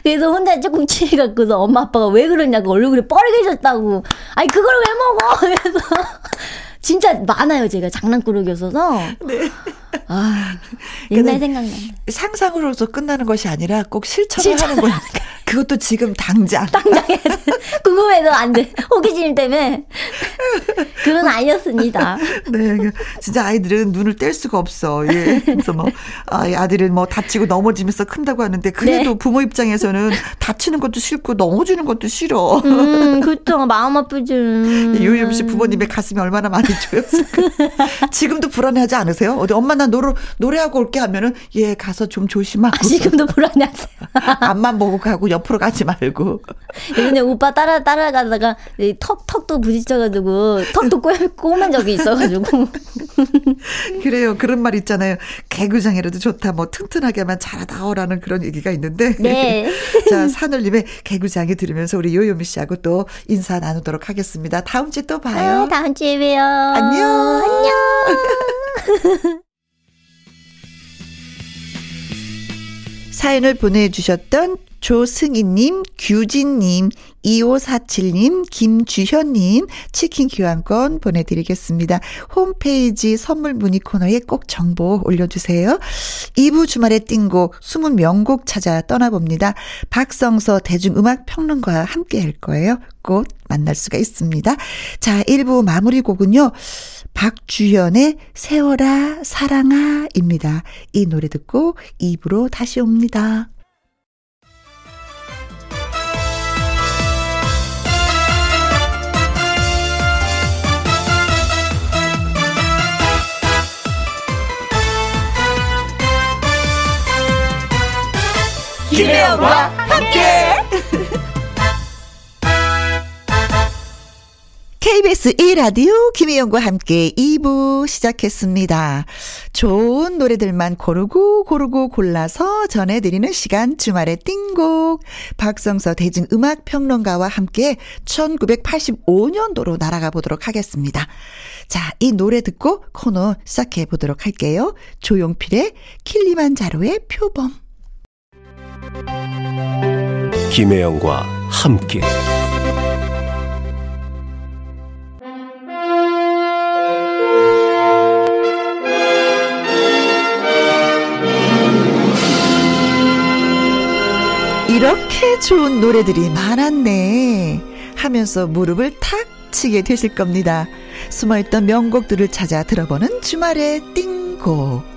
그래서 혼자 조금 취해갖고서 엄마 아빠가 왜 그러냐고 얼굴이 뻘개졌다고. 아니 그걸 왜 먹어? 그래서 진짜 많아요, 제가 장난꾸러기였어서. 네. 아, 옛날 생각나. 상상으로서 끝나는 것이 아니라 꼭 실천을 하는 거야. 그것도 지금 당장. 당장 해 궁금해도 안 돼. 호기심 때문에. 그건 아니었습니다. 네. 그 진짜 아이들은 눈을 뗄 수가 없어. 예. 그래서 뭐, 아, 아들은 뭐 다치고 넘어지면서 큰다고 하는데 그래도 네. 부모 입장에서는 다치는 것도 싫고 넘어지는 것도 싫어. 음, 그렇죠. 마음 아프죠. 유임 씨 부모님의 가슴이 얼마나 많이 조였을까. 지금도 불안해하지 않으세요? 어디 엄마 나 노래, 노래하고 올게 하면은 예, 가서 좀 조심하고. 아, 지금도 불안해하세요. 앞만 보고 가고 옆으로 가지 말고. 예전에 오빠 따라 따라가다가 턱 턱도 부딪혀가지고 턱도 꼬, 꼬맨 적이 있어가지고. 그래요. 그런 말 있잖아요. 개구장이라도 좋다. 뭐 튼튼하게만 자라다오라는 그런 얘기가 있는데. 네. 자 산울님의 개구장이 들으면서 우리 요요미 씨하고 또 인사 나누도록 하겠습니다. 다음 주에 또 봐요. 아, 다음 주에 봬요. 안녕. 안녕. 사연을 보내주셨던 조승희님, 규진님, 2547님, 김주현님, 치킨 교환권 보내드리겠습니다. 홈페이지 선물 문의 코너에 꼭 정보 올려주세요. 2부 주말에 띵곡 20명곡 찾아 떠나봅니다. 박성서 대중음악평론가와 함께 할 거예요. 곧 만날 수가 있습니다. 자, 1부 마무리 곡은요. 박주현의 세월아 사랑아입니다. 이 노래 듣고 2부로 다시 옵니다. 김혜영과 함께 KBS 1라디오 김혜영과 함께 2부 시작했습니다. 좋은 노래들만 고르고 고르고 골라서 전해드리는 시간 주말의 띵곡 박성서 대중음악평론가와 함께 1985년도로 날아가 보도록 하겠습니다. 자, 이 노래 듣고 코너 시작해 보도록 할게요. 조용필의 킬리만자로의 표범 김혜영과 함께 이렇게 좋은 노래들이 많았네 하면서 무릎을 탁 치게 되실 겁니다. 숨어있던 명곡들을 찾아 들어보는 주말의 띵곡.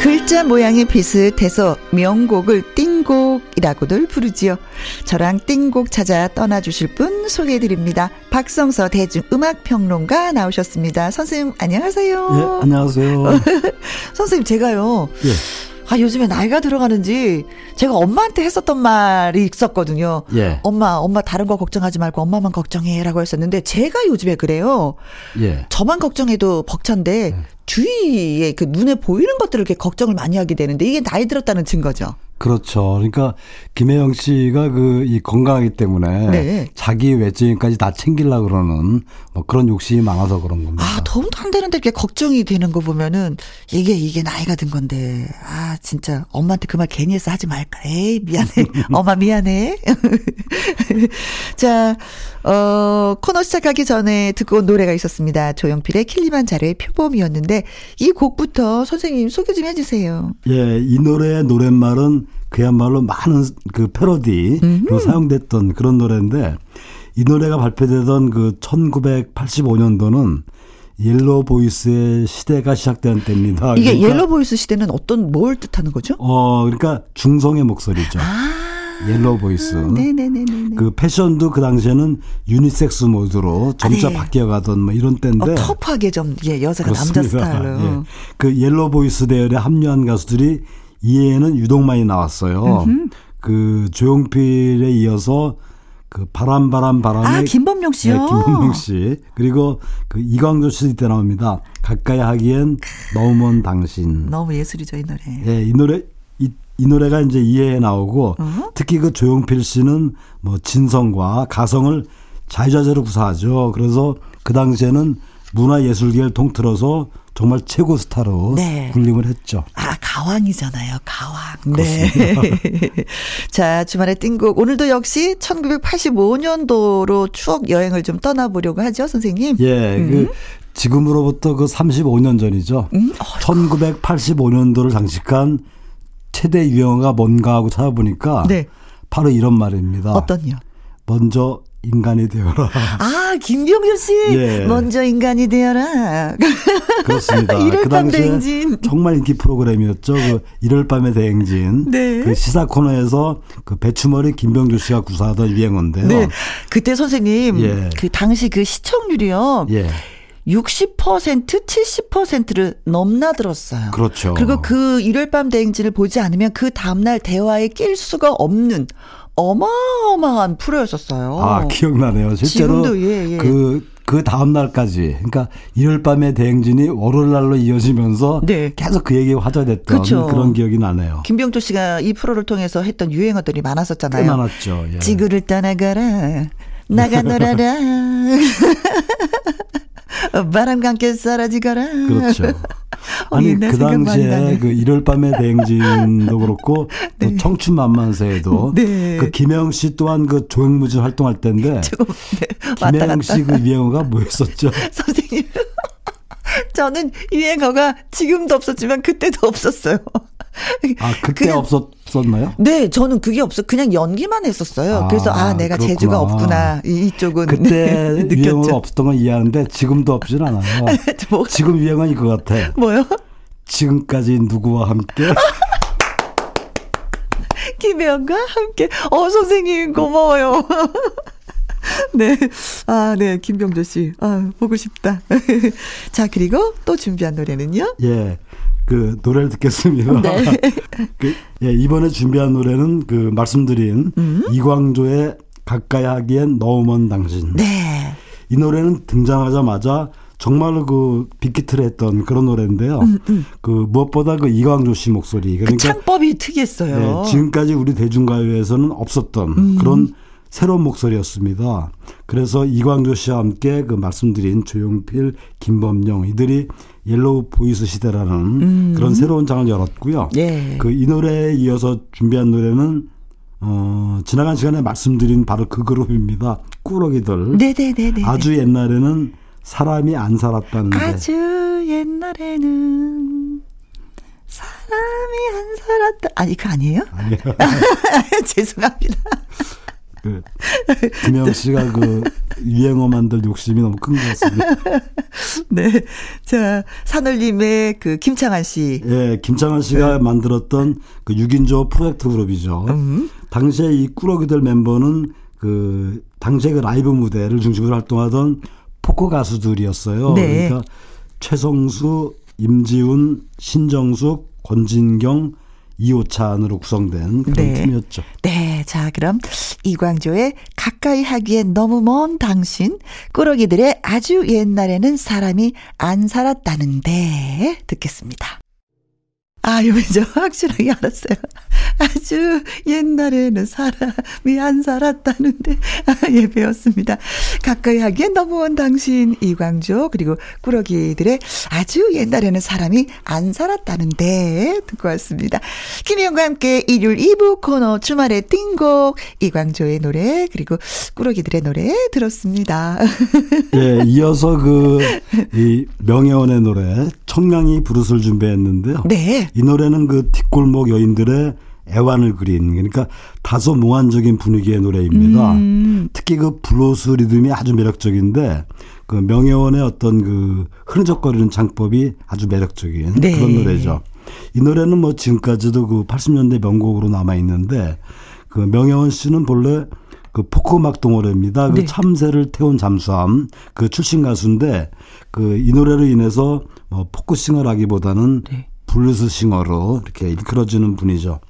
글자 모양이 비슷해서 명곡을 띵곡이라고들 부르지요. 저랑 띵곡 찾아 떠나주실 분 소개해드립니다. 박성서 대중음악평론가 나오셨습니다. 선생님 안녕하세요. 네, 안녕하세요. 선생님 제가요. 예. 아, 요즘에 나이가 들어가는지 제가 엄마한테 했었던 말이 있었거든요. 예. 엄마, 엄마 다른 거 걱정하지 말고 엄마만 걱정해 라고 했었는데 제가 요즘에 그래요. 예. 저만 걱정해도 벅찬데 예. 주위에 그 눈에 보이는 것들을 이렇게 걱정을 많이 하게 되는데 이게 나이 들었다는 증거죠. 그렇죠. 그러니까 김혜영 씨가 그 이 건강하기 때문에 네. 자기 외적인까지 다 챙기려고 그러는 뭐 그런 욕심이 많아서 그런 겁니다. 아, 도움도 안 되는데 이렇게 걱정이 되는 거 보면은 이게 이게 나이가 든 건데 아, 진짜 엄마한테 그 말 괜히 해서 하지 말까. 에이, 미안해. 엄마 미안해. 자, 어, 코너 시작하기 전에 듣고 온 노래가 있었습니다. 조용필의 킬리만자로의 표범이었는데 이 곡부터 선생님 소개 좀 해주세요. 예, 이 노래의 노랫말은 그야말로 많은 그 패러디로 사용됐던 그런 노래인데 이 노래가 발표되던 그 1985년도는 yellow voice의 시대가 시작된 때입니다. 이게 그러니까, 옐로우 보이스 시대는 어떤 뭘 뜻하는 거죠? 어, 그러니까 중성의 목소리죠. 아. yellow voice. 네네네네. 그 패션도 그 당시에는 유니섹스 모드로 점차 아, 네. 바뀌어가던 뭐 이런 때인데. 어, 터프하게 좀, 예, 여자가 그렇습니다. 남자 스타일로. 예. 그 yellow voice 대열에 합류한 가수들이 이해에는 유독 많이 나왔어요. 음흠. 그 조용필에 이어서 그 바람 바람 바람에 아 김범룡 씨요. 네, 김범룡 씨 그리고 그 이광조 씨때 나옵니다. 가까이 하기엔 너무 먼 당신. 너무 예술이죠 이 노래. 예, 이 노래 이 이 노래가 이제 이해해 나오고 어? 특히 그 조용필 씨는 뭐 진성과 가성을 자유자재로 구사하죠. 그래서 그 당시에는 문화예술계를 통틀어서 정말 최고 스타로 네. 군림을 했죠. 아, 가왕이잖아요. 가왕. 네. 자, 주말에 띵곡. 오늘도 역시 1985년도로 추억 여행을 좀 떠나보려고 하죠, 선생님? 예. 음. 그 지금으로부터 그 35년 전이죠. 음? 1985년도를 장식한 최대 유행어가 뭔가 하고 찾아보니까 네. 바로 이런 말입니다. 어떤요? 먼저 인간이 되어라. 아, 김병효 씨. 예. 먼저 인간이 되어라. 그렇습니다. 그 당시에 대행진. 정말 인기 프로그램이었죠. 그 일요일 밤의 대행진. 네. 그 시사 코너에서 그 배추머리 김병주 씨가 구사하던 유행어인데요. 네. 그때 선생님 예. 그 당시 그 시청률이요. 예. 60% 70%를 넘나들었어요. 그렇죠. 그리고 그 일요일 밤 대행진을 보지 않으면 그 다음날 대화에 낄 수가 없는 어마어마한 프로였었어요. 아, 기억나네요. 실제로 지금도, 예, 예. 그, 그 다음 날까지. 그러니까 일요일 밤의 대행진이 월요일 날로 이어지면서 네. 계속 그 얘기가 화제됐던 그렇죠. 그런 기억이 나네요. 김병조 씨가 이 프로를 통해서 했던 유행어들이 많았었잖아요. 꽤 많았죠. 예. 지구를 떠나가라. 나가 놀아라. 바람과 함께 사라지거라. 그렇죠. 아니 그 당시에 그 일요일 밤의 대행진도 그렇고 네. 또 청춘 만만세에도 네. 그 김영 씨 또한 그 조형무진 활동할 때인데 네. 김영 씨 그 유행어가 뭐였었죠? 선생님 저는 유행어가 지금도 없었지만 그때도 없었어요. 아 그때 그냥, 없었었나요? 네, 저는 그게 없어. 그냥 연기만 했었어요. 아, 그래서 아 내가 그렇구나. 재주가 없구나 이, 쪽은 그때 네, 유행어가 없었던 건 이해하는데 지금도 없진 않아요. 뭐, 지금 유행은 이거 같아. 뭐요? 지금까지 누구와 함께? 김혜영과 함께. 어 선생님 고마워요. 네. 아, 네. 김병조 씨. 아, 보고 싶다. 자, 그리고 또 준비한 노래는요? 예. 그 노래를 듣겠습니다. 네. 그, 예, 이번에 준비한 노래는 그 말씀드린 음? 이광조의 가까이 하기엔 너무 먼 당신. 네. 이 노래는 등장하자마자 정말로 그 빅히트를 했던 그런 노래인데요. 음, 음. 그 무엇보다 그 이광조 씨 목소리. 그러니까 그 창법이 특이했어요. 네, 지금까지 우리 대중가요에서는 없었던 음. 그런 새로운 목소리였습니다. 그래서 이광조 씨와 함께 그 말씀드린 조용필, 김범룡 이들이 yellow voice 시대라는 음. 그런 새로운 장을 열었고요. 예. 그 이 노래에 이어서 준비한 노래는 어, 지나간 시간에 말씀드린 바로 그 그룹입니다. 꾸러기들. 네네네네. 아주 옛날에는 사람이 안 살았다는데. 아주 옛날에는 사람이 안 살았다. 아니, 그 아니에요? 아니요. 죄송합니다. 그 김영 씨가 그 유행어 만들 욕심이 너무 큰 것 같습니다. 네. 자, 산울림의 그 김창한 씨. 예, 김창한 씨가 네. 만들었던 그 6인조 프로젝트 그룹이죠. 음. 당시에 이 꾸러기들 멤버는 그 당시에 그 라이브 무대를 중심으로 활동하던 포커 가수들이었어요. 네. 그러니까 최성수, 임지훈, 신정숙, 권진경, 이호찬으로 구성된 그런 네. 팀이었죠. 네. 자, 그럼 이광조의 가까이 하기엔 너무 먼 당신, 꾸러기들의 아주 옛날에는 사람이 안 살았다는데 듣겠습니다. 아, 요저 확실하게 알았어요. 아주 옛날에는 사람이 안 살았다는데, 아, 예, 배웠습니다. 가까이 하기엔 너무 먼 당신, 이광조, 그리고 꾸러기들의 아주 옛날에는 사람이 안 살았다는데, 듣고 왔습니다. 김희영과 함께 일요일 2부 코너 주말의 띵곡, 이광조의 노래, 그리고 꾸러기들의 노래 들었습니다. 예, 이어서 그, 이 명혜원의 노래, 청량리 부르스를 준비했는데요. 네. 이 노래는 그 뒷골목 여인들의 애환을 그린 그러니까 다소 몽환적인 분위기의 노래입니다. 음. 특히 그 블루스 리듬이 아주 매력적인데 그 명혜원의 어떤 그 흐느적거리는 창법이 아주 매력적인 네. 그런 노래죠. 이 노래는 뭐 지금까지도 그 80년대 명곡으로 남아 있는데 그 명혜원 씨는 본래 그 포크 음악 동호회입니다. 그 네. 참새를 태운 잠수함 그 출신 가수인데 그 이 노래로 인해서 뭐 포크 싱어라기보다는 네. 블루스 싱어로 이렇게 일컬어지는 분이죠.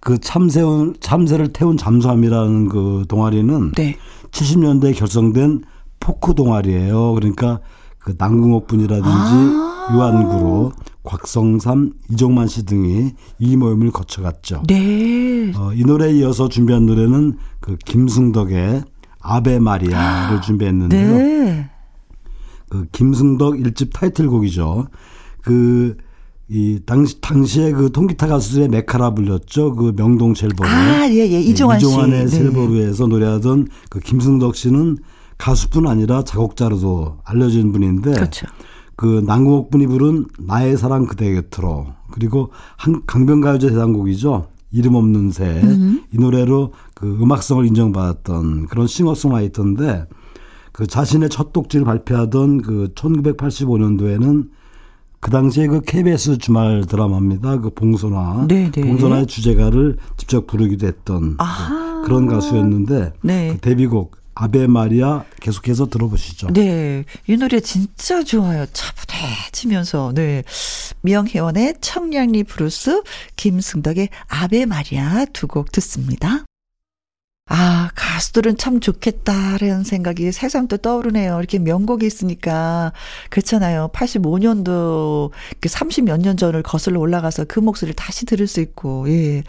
그 참새운 참새를 태운 잠수함이라는 그 동아리는 네. 70년대에 결성된 포크 동아리예요. 그러니까 그 남궁옥 분이라든지 아~ 유한구로 곽성삼, 이종만 씨 등이 이 모임을 거쳐갔죠. 네. 어, 이 노래에 이어서 준비한 노래는 그 김승덕의 아베 마리아를 준비했는데요. 네. 그 김승덕 일집 타이틀곡이죠. 그, 이, 당시, 당시에 그 통기타 가수들의 메카라 불렸죠. 그 명동 첼보르. 아, 예, 예. 이종환 씨. 이종환의 네. 첼보르에서 노래하던 그 김승덕 씨는 가수뿐 아니라 작곡자로도 알려진 분인데. 그렇죠. 그 남궁옥 분이 부른 나의 사랑 그대 곁으로 그리고 한 강변가요제 대상곡이죠. 이름 없는 새. 이 노래로 그 음악성을 인정받았던 그런 싱어송라이터인데 그 자신의 첫 독지를 발표하던 그 1985년도에는 그 당시에 그 KBS 주말 드라마입니다. 그 봉선화. 네, 네. 봉선화의 주제가를 직접 부르기도 했던. 그 그런 가수였는데 네. 그 데뷔곡 아베 마리아 계속해서 들어보시죠. 네. 이 노래 진짜 좋아요. 차분해지면서. 네. 명혜원의 청량리 브루스, 김승덕의 아베 마리아 두 곡 듣습니다. 아, 가수들은 참 좋겠다라는 생각이 새삼 또 떠오르네요. 이렇게 명곡이 있으니까. 그렇잖아요. 85년도, 그 30몇 년 전을 거슬러 올라가서 그 목소리를 다시 들을 수 있고, 예.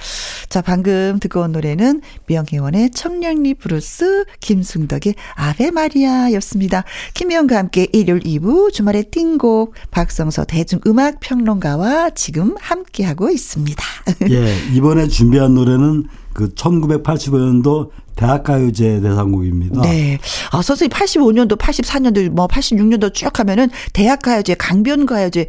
자, 방금 듣고 온 노래는 명혜원의 청량리 브루스, 김승덕의 아베 마리아 였습니다. 김혜원과 함께 일요일 2부 주말의 띵곡, 박성서 대중음악평론가와 지금 함께하고 있습니다. 예, 이번에 준비한 노래는 그 1985년도 대학가요제 대상곡입니다. 네. 아, 선생님 85년도, 84년도, 뭐 86년도 쭉 하면은 대학가요제, 강변가요제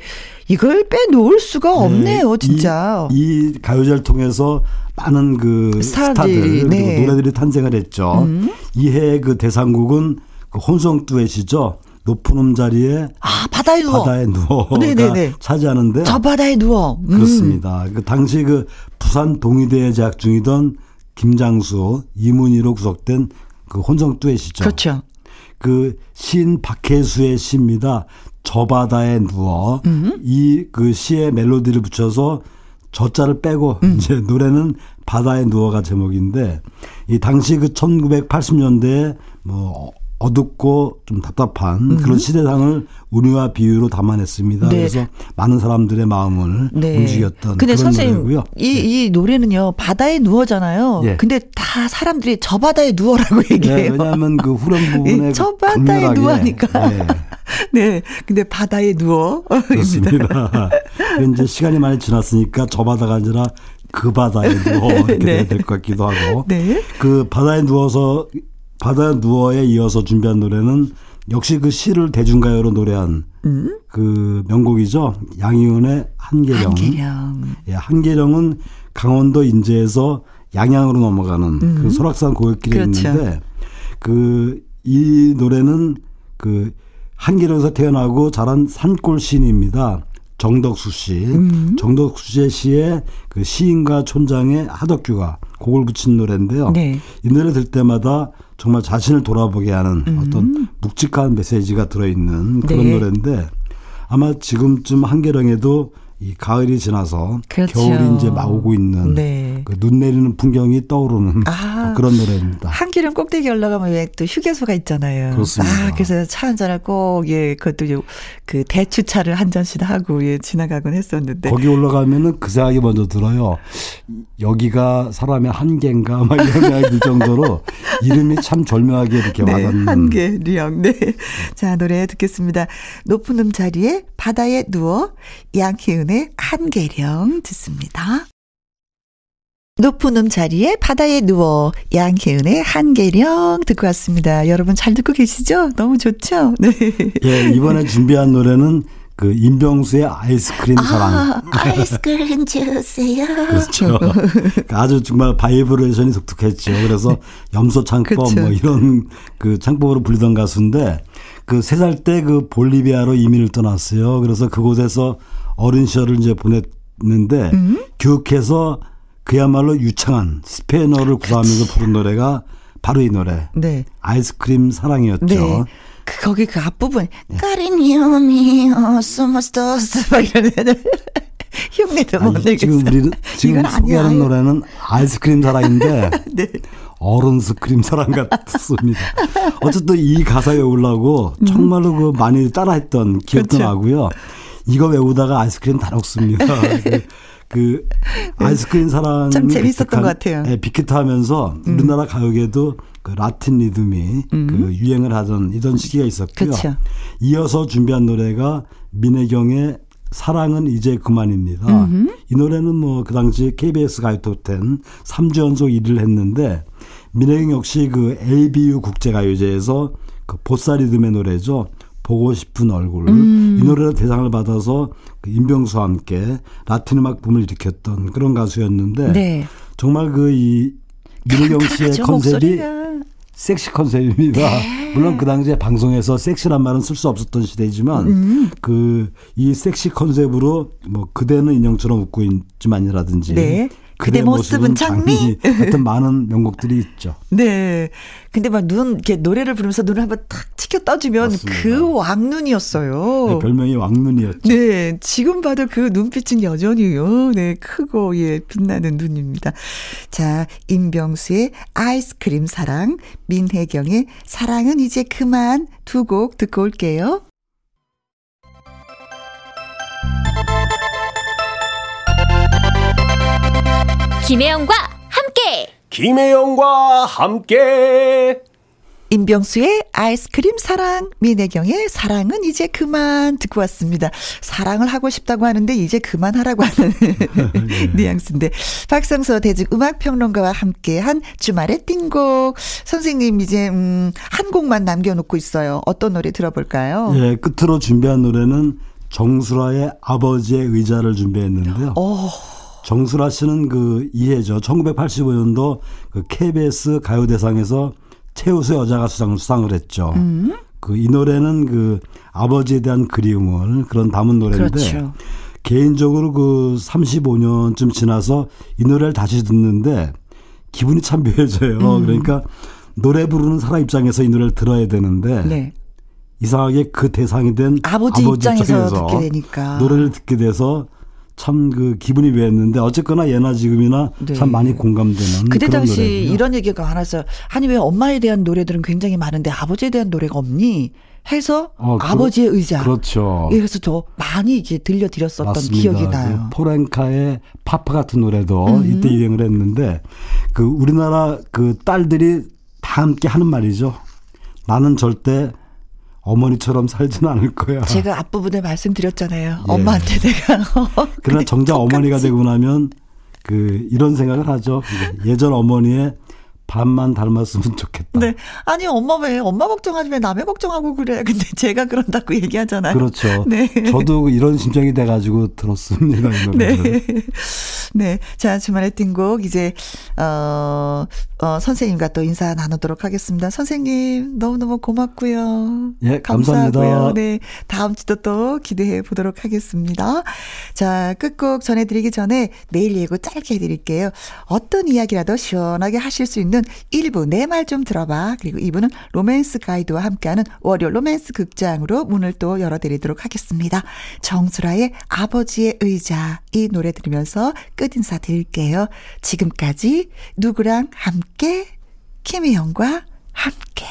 이걸 빼놓을 수가 없네요, 진짜. 이, 이 가요제를 통해서 많은 그 스타들이, 스타들 그리고 네. 노래들이 탄생을 했죠. 음. 이해 그 대상곡은 그 혼성 듀엣이죠. 높은 음 자리에 아, 바다에 누워. 바다에 누워가 네네네. 차지하는데 저 바다에 누워. 음. 그렇습니다. 그 당시 그 부산 동의대에 재학 중이던 김장수, 이문희로 구성된 그 혼성 듀엣이죠. 그렇죠. 그 시인 박혜수의 시입니다. 저 바다에 누워 음. 이그 시에 멜로디를 붙여서 저자를 빼고 음. 이제 노래는 바다에 누워가 제목인데 이 당시 그 1980년대에 뭐 어둡고 좀 답답한 그런 시대상을 운유와 비유로 담아냈습니다. 음. 네. 그래서 많은 사람들의 마음을 움직였던 근데 그런 선생님, 노래고요. 이, 이 노래는요, 바다에 누워잖아요. 예. 근데 다 사람들이 저 바다에 누워라고 네, 얘기해요. 왜냐하면 그 후렴 부분에 이저그 바다에 누워하니까. 네. 네. 근데 바다에 누워. 그렇습니다. 이제 시간이 많이 지났으니까 저 바다가 아니라 그 바다에 누워 이렇게 네. 돼야 될것 같기도 하고. 네. 그 바다에 누워서 바다에 누워에 이어서 준비한 노래는 역시 그 시를 대중가요로 노래한 그 명곡이죠. 양희은의 한계령. 한계령. 예, 한계령은 강원도 인제에서 양양으로 넘어가는 그 설악산 고갯길에 음. 그렇죠. 있는데 그 이 노래는 그 한계령에서 태어나고 자란 산골 시인입니다. 정덕수 씨. 음. 정덕수 씨의 시에 그 시인과 촌장의 하덕규가 곡을 붙인 노래인데요. 네. 이 노래 들 때마다 정말 자신을 돌아보게 하는 어떤 묵직한 메시지가 들어있는 그런 음. 네. 노래인데 아마 지금쯤 한계령에도 이 가을이 지나서 그렇죠. 겨울이 이제 막 오고 있는 네. 그 눈 내리는 풍경이 떠오르는 아. 그런 노래입니다. 한기름 꼭대기 올라가면 왜 또 휴게소가 있잖아요. 그렇습니다. 아, 그래서 차 한 잔을 꼭, 예, 그것도 요- 그 대추차를 한 잔씩 하고, 예, 지나가곤 했었는데. 거기 올라가면은 그 생각이 먼저 들어요. 여기가 사람의 한계인가 막 이런 생각이 들 정도로 이름이 참 절묘하게 이렇게 네, 와닿는 한계령. 네. 자, 노래 듣겠습니다. 높은 음자리에 바다에 누워 양희은 의 한계령 듣습니다. 높은 음 자리에 바다에 누워 양희은의 한계령 듣고 왔습니다. 여러분 잘 듣고 계시죠? 너무 좋죠? 네. 예, 이번에 준비한 노래는 그 임병수의 아이스크림 사랑. 아, 아이스크림 주세요. 그렇죠. 아주 정말 바이브레이션이 독특했죠. 그래서 염소 창법 그렇죠. 뭐 이런 그 창법으로 불리던 가수인데 그 세 살 때 그 볼리비아로 이민을 떠났어요. 그래서 그곳에서 어린 시절을 이제 보냈는데 음? 교육해서 그야말로 유창한 스페인어를 구사하면서 부른 노래가 바로 이 노래. 네. 아이스크림 사랑이었죠. 네. 그, 거기 그 앞부분, 까리니오 미오 소머스토스, 막 이러는 흉내도 못 내겠어. 지금 우리는 지금 소개하는 아니야. 노래는 아이스크림 사랑인데 네. 어른 스크림 사랑 같습니다. 어쨌든 이 가사에 올라고 정말로 그 많이 따라했던 기억도 음. 그렇죠. 나고요. 이거 외우다가 아이스크림 다 녹습니다. 그, 그 아이스크림 사랑 참 재밌었던 것 같아요. 예, 빅히트하면서 음. 우리나라 가요계도 그 라틴 리듬이 음. 그 유행을 하던 이런 시기가 있었고요. 그쵸. 이어서 준비한 노래가 민혜경의 사랑은 이제 그만입니다. 음흠. 이 노래는 뭐 그 당시 KBS 가요톱10 3주 연속 1위를 했는데 민혜경 역시 그 ABU 국제가요제에서 그 보사리듬의 노래죠. 보고 싶은 얼굴 음. 이 노래로 대상을 받아서 그 임병수와 함께 라틴 음악 붐을 일으켰던 그런 가수였는데 네. 정말 그이 민혜경 씨의 컨셉이 목소리가. 섹시 컨셉입니다. 네. 물론 그 당시에 방송에서 섹시란 말은 쓸 수 없었던 시대지만 음. 그이 섹시 컨셉으로 뭐 그대는 인형처럼 웃고 있지만이라든지 네. 그대 모습은 장미. 하여튼 많은 명곡들이 있죠. 네. 근데 막 눈, 이렇게 노래를 부르면서 눈을 한번 탁 치켜 떠주면 맞습니다. 그 왕눈이었어요. 네, 별명이 왕눈이었죠. 네. 지금 봐도 그 눈빛은 여전히요. 네. 크고, 예, 빛나는 눈입니다. 자, 임병수의 아이스크림 사랑, 민혜경의 사랑은 이제 그만 두 곡 듣고 올게요. 김혜영과 함께. 김혜영과 함께. 임병수의 아이스크림 사랑, 민혜경의 사랑은 이제 그만 듣고 왔습니다. 사랑을 하고 싶다고 하는데 이제 그만하라고 하는 네. 뉘앙스인데 박성서 대직 음악평론가와 함께한 주말의 띵곡 선생님 이제 음, 한 곡만 남겨놓고 있어요. 어떤 노래 들어볼까요? 예, 끝으로 준비한 노래는 정수라의 아버지의 의자를 준비했는데요. 오. 어. 정수라 씨는 그 이해죠. 1985년도 그 KBS 가요대상에서 최우수 여자 가수상을 수상을 했죠. 음. 그이 노래는 그 아버지에 대한 그리움을 그런 담은 노래인데 그렇죠. 개인적으로 그 35년쯤 지나서 이 노래를 다시 듣는데 기분이 참 묘해져요. 음. 그러니까 노래 부르는 사람 입장에서 이 노래를 들어야 되는데 네. 이상하게 그 대상이 된 아버지, 아버지 입장에서, 입장에서 듣게 되니까 노래를 듣게 돼서 참 그 기분이 묘했는데 어쨌거나 예나 지금이나 네. 참 많이 공감되는 그때 당시 노래고요. 이런 얘기가 많았어요. 아니 왜 엄마에 대한 노래들은 굉장히 많은데 아버지에 대한 노래가 없니? 해서 어, 그, 아버지의 의자. 그렇죠. 그래서 더 많이 이게 들려드렸었던 맞습니다. 기억이 나요. 그 포렌카의 파파 같은 노래도 음. 이때 유행을 했는데 그 우리나라 그 딸들이 다 함께 하는 말이죠. 나는 절대 어머니처럼 살지는 않을 거야. 제가 앞부분에 말씀드렸잖아요. 예. 엄마한테 내가. 그러나 정작 똑같이. 어머니가 되고 나면 그 이런 생각을 하죠. 예전 어머니의 반만 닮았으면 좋겠다. 네. 아니, 엄마 왜, 엄마 걱정하지 왜 남의 걱정하고 그래. 근데 제가 그런다고 얘기하잖아요. 그렇죠. 네. 저도 이런 심정이 돼가지고 들었습니다. 네. 네. 자, 주말에 띵곡, 이제, 어, 어, 선생님과 또 인사 나누도록 하겠습니다. 선생님, 너무너무 고맙고요. 예, 감사합니다. 감사하고요. 네. 다음 주도 또 기대해 보도록 하겠습니다. 자, 끝곡 전해드리기 전에 내일 예고 짧게 해드릴게요. 어떤 이야기라도 시원하게 하실 수 있는 1부 내 말 좀 들어봐. 그리고 2부는 로맨스 가이드와 함께하는 월요 로맨스 극장으로 문을 또 열어드리도록 하겠습니다. 정수라의 아버지의 의자 이 노래 들으면서 끝 인사 드릴게요. 지금까지 누구랑 함께 김혜영과 함께